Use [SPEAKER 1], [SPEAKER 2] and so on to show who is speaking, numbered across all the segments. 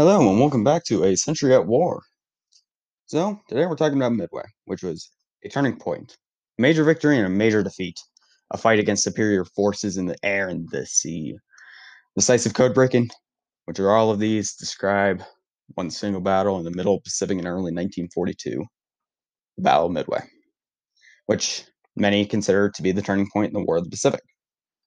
[SPEAKER 1] Hello and welcome back to A Century at War. So, today we're talking about Midway, which was a turning point, a major victory and a major defeat, a fight against superior forces in the air and the sea. Decisive code breaking, which are all of these, describe one single battle in the middle Pacific in early 1942, the Battle of Midway, which many consider to be the turning point in the War of the Pacific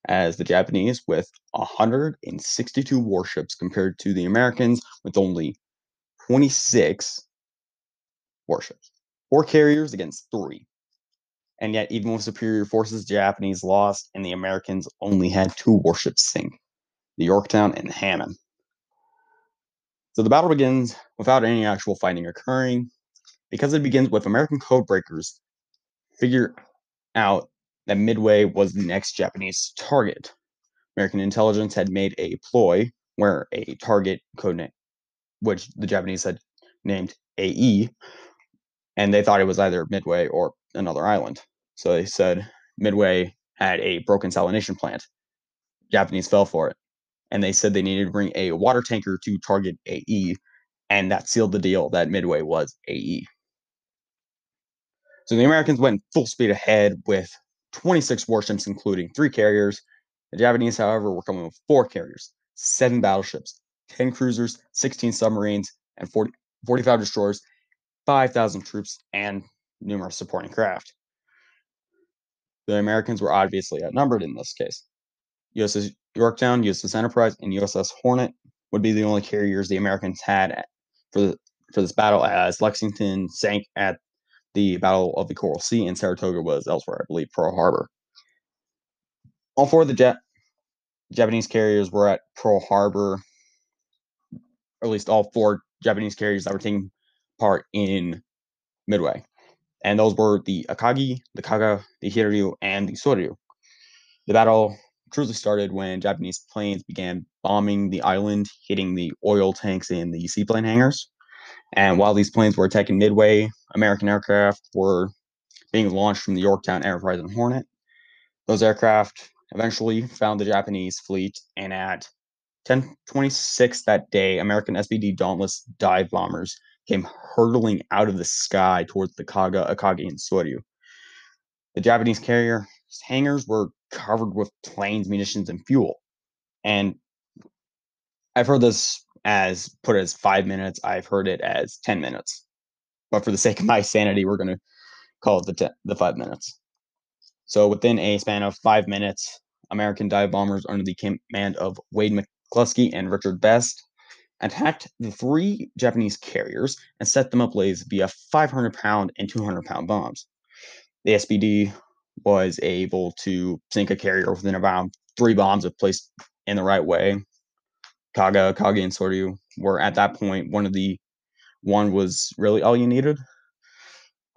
[SPEAKER 1] as the Japanese with 162 warships compared to the Americans with only 26 warships. Four carriers against three. And yet, even with superior forces, the Japanese lost, and the Americans only had two warships sink the Yorktown and the Hammann. So the battle begins without any actual fighting occurring because it begins with American code breakers figure out that Midway was the next Japanese target. American intelligence had made a ploy where a target code name, which the Japanese had named AF, and they thought it was either Midway or another island. So they said Midway had a broken salination plant. Japanese fell for it. And they said they needed to bring a water tanker to target AF, and that sealed the deal that Midway was AF. So the Americans went full speed ahead with 26 warships, including three carriers. The Japanese, however, were coming with four carriers, seven battleships, 10 cruisers, 16 submarines, and 40, 45 destroyers, 5,000 troops, and numerous supporting craft. The Americans were obviously outnumbered in this case. USS Yorktown, USS Enterprise, and USS Hornet would be the only carriers the Americans had for the, for this battle, as Lexington sank at the Battle of the Coral Sea, and Saratoga was elsewhere, I believe, Pearl Harbor. All four of the Japanese carriers were at Pearl Harbor, or at least all four Japanese carriers that were taking part in Midway. And those were the Akagi, the Kaga, the Hiryu, and the Soryu. The battle truly started when Japanese planes began bombing the island, hitting the oil tanks and the seaplane hangars. And while these planes were attacking Midway, American aircraft were being launched from the Yorktown Enterprise and Hornet. Those aircraft eventually found the Japanese fleet, and at 10:26 that day, American SBD Dauntless dive bombers came hurtling out of the sky towards the Kaga, Akagi, and Soryu. The Japanese carrier hangars were covered with planes, munitions, and fuel. And I've heard this as put as five minutes. I've heard it as 10 minutes. But for the sake of my sanity, we're going to call it the, ten, the five minutes. So within a span of five minutes, American dive bombers under the command of Wade McCluskey and Richard Best attacked the three Japanese carriers and set them ablaze via 500 pound and 200 pound bombs. The SBD was able to sink a carrier within about three bombs if placed in the right way. Kaga, Kage, and Soryu were at that point one of the one was really all you needed.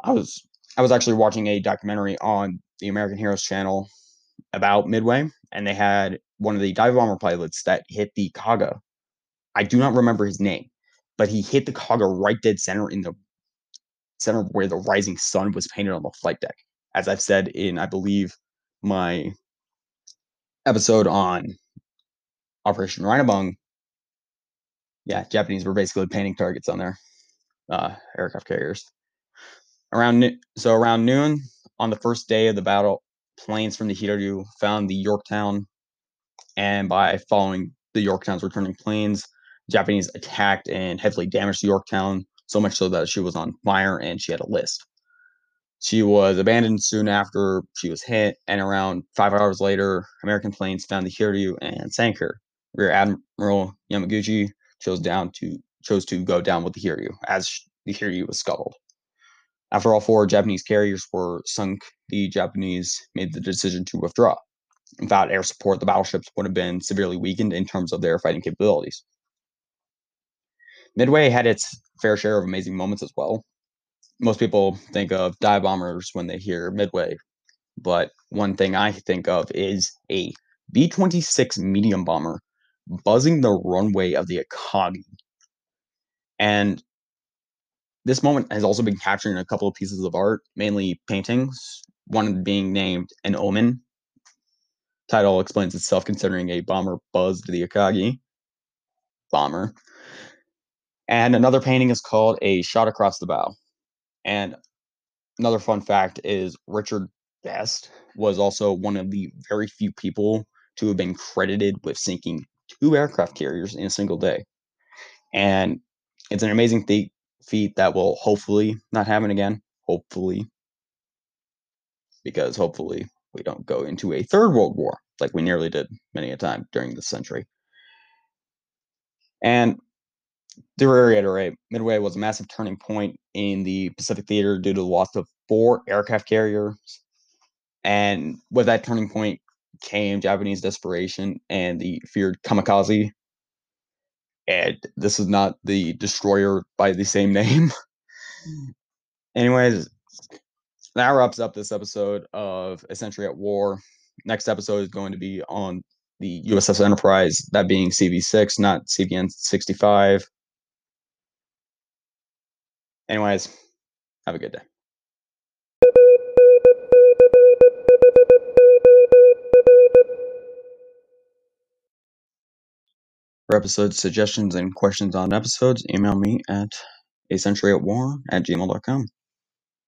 [SPEAKER 1] I was I was actually watching a documentary on the American Heroes channel about Midway, and they had one of the dive bomber pilots that hit the Kaga. I do not remember his name, but he hit the Kaga right dead center in the center where the rising sun was painted on the flight deck. As I've said in, I believe, my episode on Operation Rheinübung, yeah, Japanese were basically painting targets on their uh, aircraft carriers. Around so around noon on the first day of the battle, planes from the Hiryu found the Yorktown, and by following the Yorktown's returning planes, Japanese attacked and heavily damaged the Yorktown, so much so that she was on fire and she had a list. She was abandoned soon after she was hit, and around five hours later, American planes found the Hiryu and sank her. Rear Admiral Yamaguchi chose down to chose to go down with the Hiryu as the Hiryu was scuttled. After all four Japanese carriers were sunk, the Japanese made the decision to withdraw. Without air support, the battleships would have been severely weakened in terms of their fighting capabilities. Midway had its fair share of amazing moments as well. Most people think of dive bombers when they hear Midway, but one thing I think of is a B 26 medium bomber buzzing the runway of the Akagi. And this moment has also been captured in a couple of pieces of art, mainly paintings, one being named An Omen. Title explains itself considering a bomber buzzed the Akagi. Bomber. And another painting is called A Shot Across the Bow. And another fun fact is Richard Best was also one of the very few people to have been credited with sinking two aircraft carriers in a single day. And it's an amazing feat, feat that will hopefully not happen again. Hopefully. Because hopefully we don't go into a third world war like we nearly did many a time during this century. And to reiterate, Midway was a massive turning point in the Pacific theater due to the loss of four aircraft carriers. And with that turning point came Japanese desperation and the feared kamikaze. And this is not the destroyer by the same name. Anyways, that wraps up this episode of A Century at War. Next episode is going to be on the USS Enterprise, that being CV6, not CVN 65. Anyways, have a good day. For episode suggestions and questions on episodes, email me at a century at war at gmail.com.